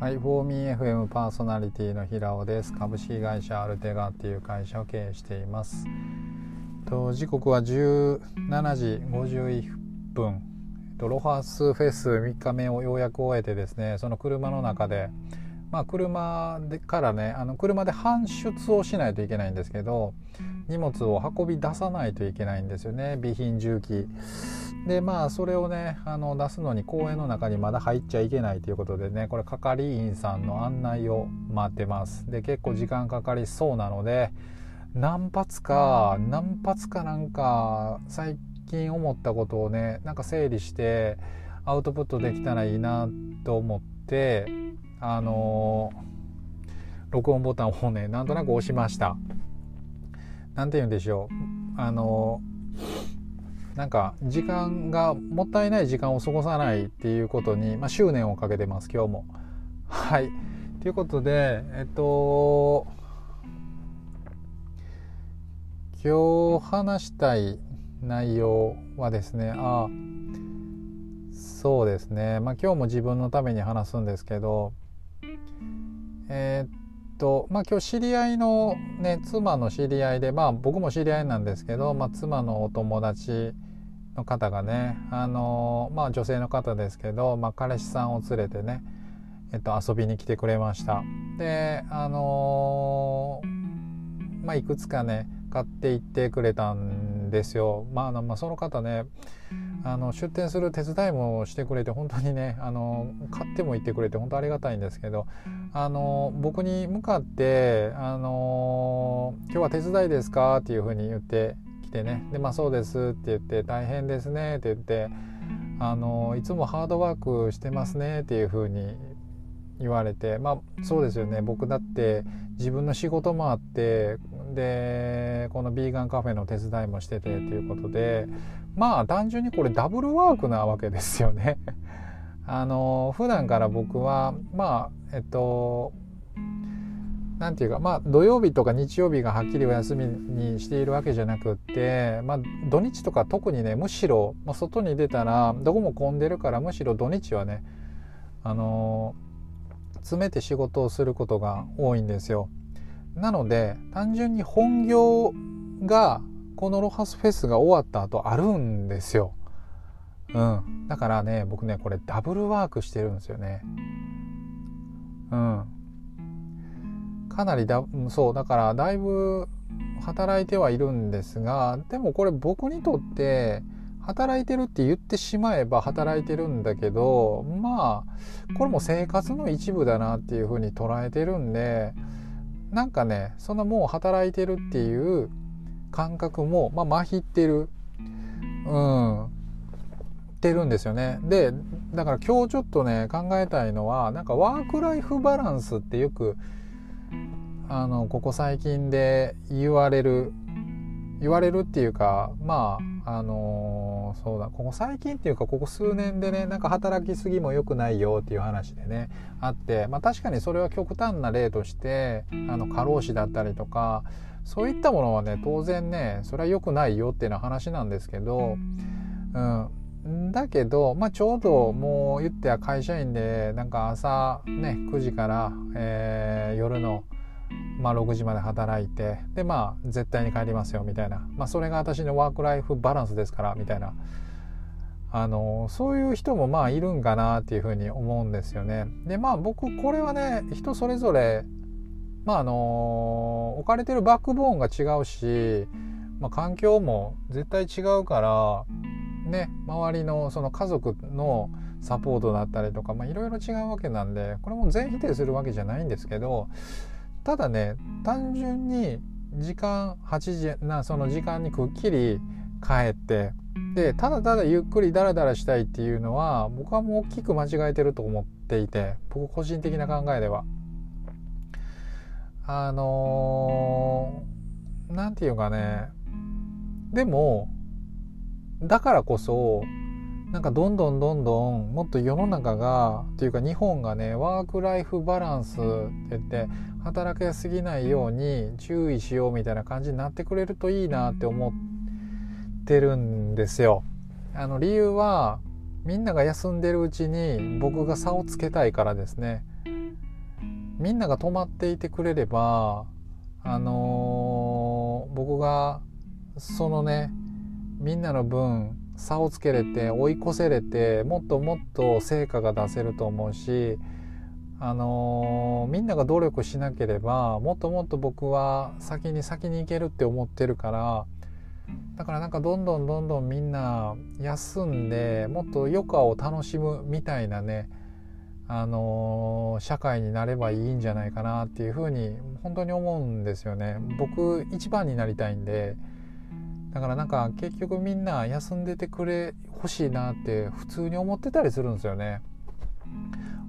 はい、フォーミー FM パーソナリティの平尾です。株式会社アルテガっていう会社を経営しています。と時刻は17時51分。とロハスフェス3日目をようやく終えてですね、その車の中で、まあ、車でからねあの車で搬出をしないといけないんですけど荷物を運び出さないといけないんですよね備品重機でまあそれをねあの出すのに公園の中にまだ入っちゃいけないということでねこれ係員さんの案内を待ってます。で結構時間かかりそうなので何発か何発かなんか最近思ったことをねなんか整理してアウトプットできたらいいなと思ってあのー、録音ボタンをねなんとなく押しました。何て言うんでしょう。あのーなんか時間がもったいない時間を過ごさないっていうことに、まあ、執念をかけてます今日も。はいということでえっと今日話したい内容はですねあそうですねまあ今日も自分のために話すんですけどえ、っとまあ今日知り合いのね妻の知り合いでまあ僕も知り合いなんですけど、まあ、妻のお友達の方がねあのまあ女性の方ですけど、まあ、彼氏さんを連れてね、えっと、遊びに来てくれましたであのまあいくつかね買っていってくれたんですよ。まあ、あのまあ、その方ねあの出店する手伝いもしてくれて本当にねあの買っても行ってくれて本当ありがたいんですけどあの僕に向かってあの「今日は手伝いですか?」っていうふうに言ってきてね「でまあそうです」って言って「大変ですね」って言ってあの「いつもハードワークしてますね」っていうふうに言われてまあそうですよね僕だって自分の仕事もあってでこのビーガンカフェの手伝いもしててということでまあ単純にこれダブルワークなわけですよね。あの普段から僕はまあえっと何て言うかまあ土曜日とか日曜日がはっきりお休みにしているわけじゃなくってまあ土日とか特にねむしろ、まあ、外に出たらどこも混んでるからむしろ土日はねあの詰めて仕事をすることが多いんですよ。なので単純に本業がこのロハスフェスが終わった後あるんですよ。うん。だからね、僕ね、これダブルワークしてるんですよね。うん。かなりだ、そう、だからだいぶ働いてはいるんですが、でもこれ僕にとって、働いてるって言ってしまえば働いてるんだけどまあこれも生活の一部だなっていうふうに捉えてるんでなんかねそのもう働いてるっていう感覚も、まあ、麻痺ってる。うん。ってるんですよね。でだから今日ちょっとね考えたいのはなんかワークライフバランスってよくあのここ最近で言われる言われるっていうかまああのー、そうだここ最近っていうかここ数年でねなんか働きすぎも良くないよっていう話でねあってまあ確かにそれは極端な例としてあの過労死だったりとかそういったものはね当然ねそれは良くないよっていうのは話なんですけど、うん、だけど、まあ、ちょうどもう言っては会社員でなんか朝ね9時から、えー、夜のまあ、6時まで働いてでまあ絶対に帰りますよみたいな、まあ、それが私のワークライフバランスですからみたいなあのそういう人もまあいるんかなっていうふうに思うんですよね。でまあ僕これはね人それぞれまああの置かれてるバックボーンが違うし、まあ、環境も絶対違うからね周りのその家族のサポートだったりとかいろいろ違うわけなんでこれも全否定するわけじゃないんですけどただね単純に時間8時なその時間にくっきり帰ってでただただゆっくりダラダラしたいっていうのは僕はもう大きく間違えてると思っていて僕個人的な考えでは。あの何、ー、て言うかねでもだからこそなんかどんどんどんどんもっと世の中がというか日本がねワークライフバランスって言って働きすぎないように注意しようみたいな感じになってくれるといいなって思ってるんですよ。あの理由はみんなが休んでるうちに僕が差をつけたいからですね。みんなが止まっていてくれればあのー、僕がそのねみんなの分差をつけれて追い越せれてもっともっと成果が出せると思うしあのー、みんなが努力しなければもっともっと僕は先に先に行けるって思ってるからだからなんかどんどんどんどんみんな休んでもっと余暇を楽しむみたいなねあのー、社会になればいいんじゃないかなっていうふうに本当に思うんですよね。僕一番になりたいんでだからなんか結局みんな休んでてくれほしいなって普通に思ってたりするんですよね。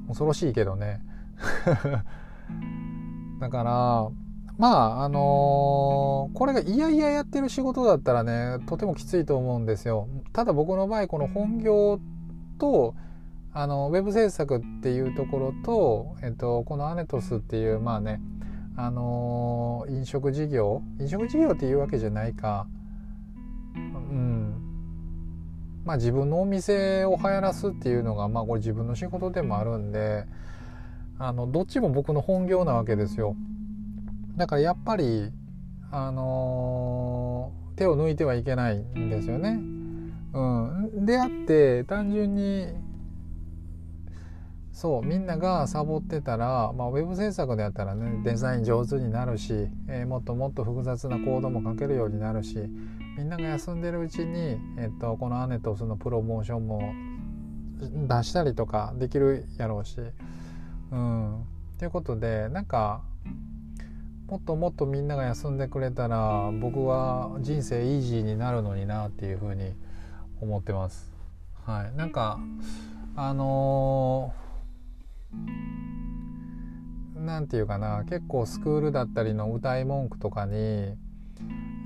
恐ろしいけどね。だからまああのー、これがいやいややってる仕事だったらねとてもきついと思うんですよ。ただ僕の場合この本業とあのウェブ制作っていうところと、えっと、このアネトスっていうまあねあのー、飲食事業飲食事業っていうわけじゃないかうん。まあ自分のお店を流行らすっていうのがまあこれ自分の仕事でもあるんであのどっちも僕の本業なわけですよ。だからやっぱりあのー、手を抜いてはいけないんですよね。うん。であって単純にそうみんながサボってたら、まあ、ウェブ制作であったらねデザイン上手になるし、えー、もっともっと複雑なコードも書けるようになるしみんなが休んでるうちに、えっと、このアネとそのプロモーションも出したりとかできるやろうし。うん、ということでなんかもっともっとみんなが休んでくれたら僕は人生イージーになるのになっていうふうに思ってます。はい、なんかあの何て言うかな結構スクールだったりの歌い文句とかに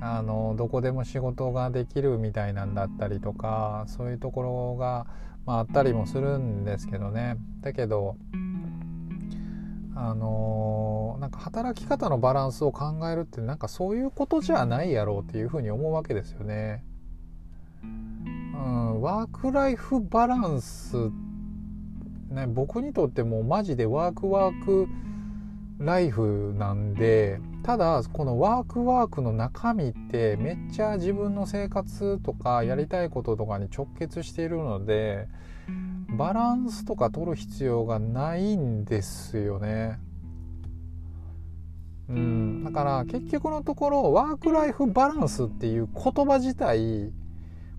あのどこでも仕事ができるみたいなんだったりとかそういうところが、まあ、あったりもするんですけどねだけどあのなんか働き方のバランスを考えるってなんかそういうことじゃないやろうっていうふうに思うわけですよね。うん、ワークライフバランスね僕にとってもマジでワークワークライフなんでただこのワークワークの中身ってめっちゃ自分の生活とかやりたいこととかに直結しているのでバランスとか取る必要がないんですよね。うん、だから結局のところワークライフバランスっていう言葉自体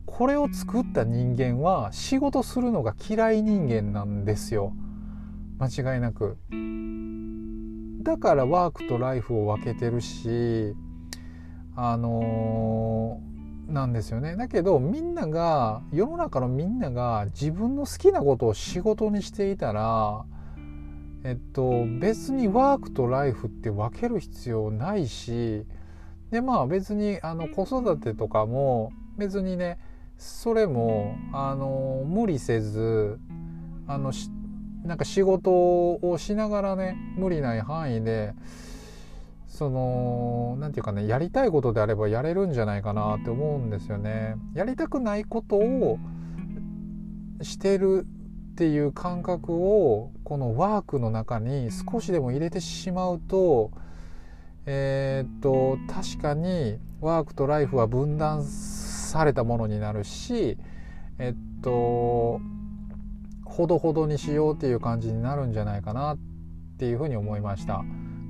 これを作った人間は仕事するのが嫌い人間なんですよ間違いなく。だからワークとライフを分けてるしあのー、なんですよね。だけどみんなが世の中のみんなが自分の好きなことを仕事にしていたらえっと別にワークとライフって分ける必要ないしでまあ別にあの子育てとかも別にねそれもあの無理せずあのなんか仕事をしながらね無理ない範囲でその何て言うかねやりたいことであればやれるんじゃないかなって思うんですよね。やりたくないことをしてるっていう感覚をこのワークの中に少しでも入れてしまうとえー、っと確かにワークとライフは分断されたものになるしえっとほどほどにしようっていう感じになるんじゃないかなっていうふうに思いました。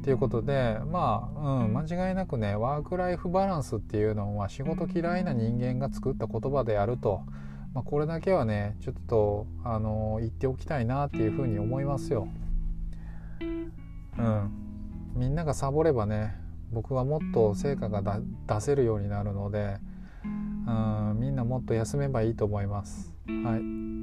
ということでまあ、うん、間違いなくねワーク・ライフ・バランスっていうのは仕事嫌いな人間が作った言葉であると、まあ、これだけはねちょっとあの言っておきたいなっていうふうに思いますよ。うん、みんながサボればね僕はもっと成果が出せるようになるので、うん、みんなもっと休めばいいと思います。はい